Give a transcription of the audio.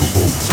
unbreakable.